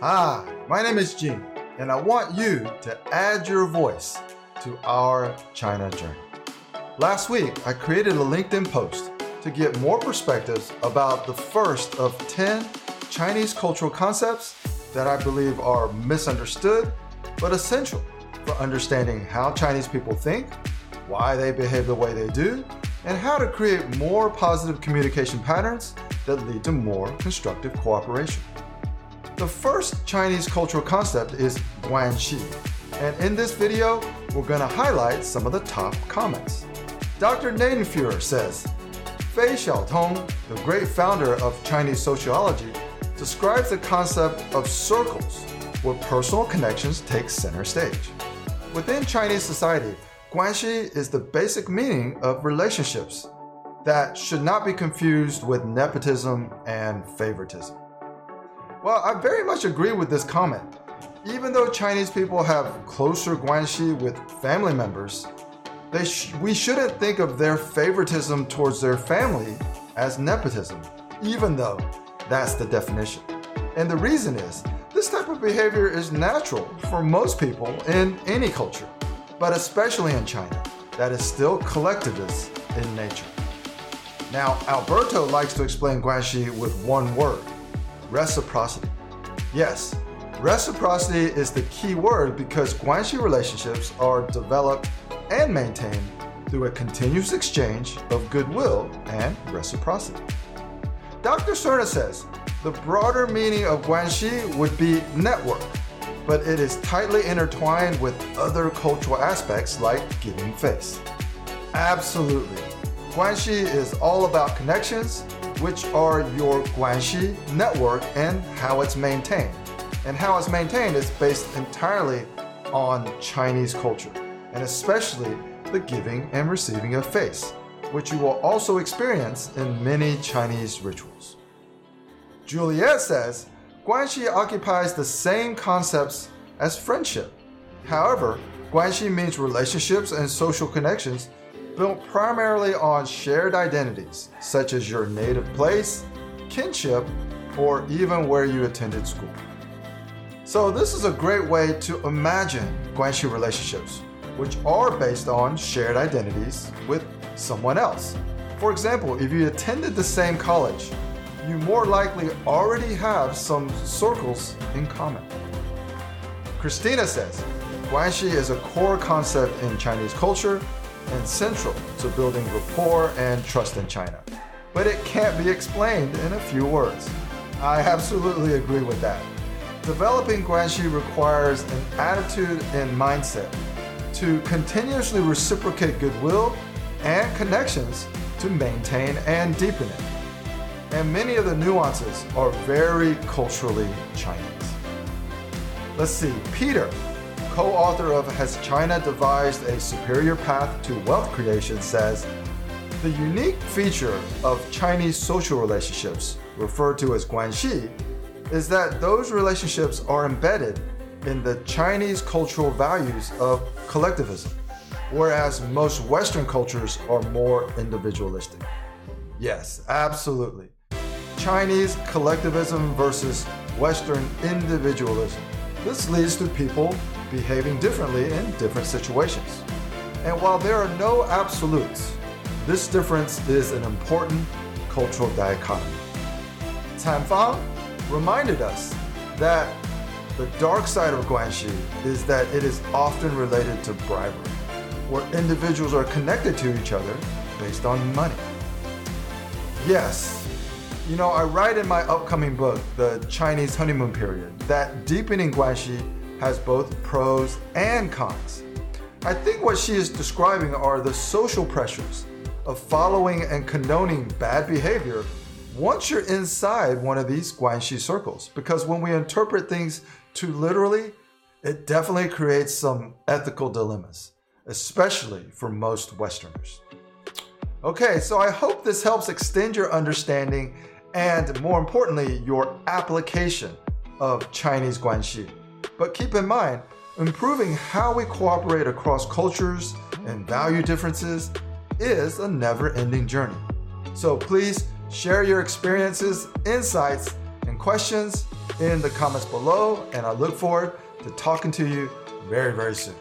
Hi, my name is Jing, and I want you to add your voice to our China journey. Last week, I created a LinkedIn post to get more perspectives about the first of 10 Chinese cultural concepts that I believe are misunderstood but essential for understanding how Chinese people think, why they behave the way they do, and how to create more positive communication patterns that lead to more constructive cooperation. The first Chinese cultural concept is Guanxi, and in this video, we're going to highlight some of the top comments. Dr. Nadenfuhrer says, Fei Xiaotong, the great founder of Chinese sociology, describes the concept of circles where personal connections take center stage. Within Chinese society, Guanxi is the basic meaning of relationships that should not be confused with nepotism and favoritism. Well, I very much agree with this comment. Even though Chinese people have closer guanxi with family members, they sh- we shouldn't think of their favoritism towards their family as nepotism, even though that's the definition. And the reason is this type of behavior is natural for most people in any culture, but especially in China, that is still collectivist in nature. Now, Alberto likes to explain guanxi with one word reciprocity. Yes, reciprocity is the key word because guanxi relationships are developed and maintained through a continuous exchange of goodwill and reciprocity. Dr. Serna says the broader meaning of guanxi would be network, but it is tightly intertwined with other cultural aspects like giving face. Absolutely. Guanxi is all about connections, which are your Guanxi network and how it's maintained. And how it's maintained is based entirely on Chinese culture, and especially the giving and receiving of face, which you will also experience in many Chinese rituals. Juliet says Guanxi occupies the same concepts as friendship. However, Guanxi means relationships and social connections built primarily on shared identities, such as your native place, kinship, or even where you attended school. So, this is a great way to imagine Guanxi relationships, which are based on shared identities with someone else. For example, if you attended the same college, you more likely already have some circles in common. Christina says, Guanxi is a core concept in Chinese culture and central to building rapport and trust in China. But it can't be explained in a few words. I absolutely agree with that. Developing Guanxi requires an attitude and mindset to continuously reciprocate goodwill and connections to maintain and deepen it. And many of the nuances are very culturally Chinese. Let's see, Peter co author of Has China Devised a Superior Path to Wealth Creation, says The unique feature of Chinese social relationships, referred to as guanxi, is that those relationships are embedded in the Chinese cultural values of collectivism, whereas most Western cultures are more individualistic. Yes, absolutely. Chinese collectivism versus Western individualism. This leads to people behaving differently in different situations. And while there are no absolutes, this difference is an important cultural dichotomy. Tan Fang reminded us that the dark side of Guanxi is that it is often related to bribery, where individuals are connected to each other based on money. Yes, you know, I write in my upcoming book, The Chinese Honeymoon Period, that deepening Guanxi has both pros and cons. I think what she is describing are the social pressures of following and condoning bad behavior once you're inside one of these Guanxi circles. Because when we interpret things too literally, it definitely creates some ethical dilemmas, especially for most Westerners. Okay, so I hope this helps extend your understanding and, more importantly, your application of Chinese Guanxi. But keep in mind, improving how we cooperate across cultures and value differences is a never ending journey. So please share your experiences, insights, and questions in the comments below, and I look forward to talking to you very, very soon.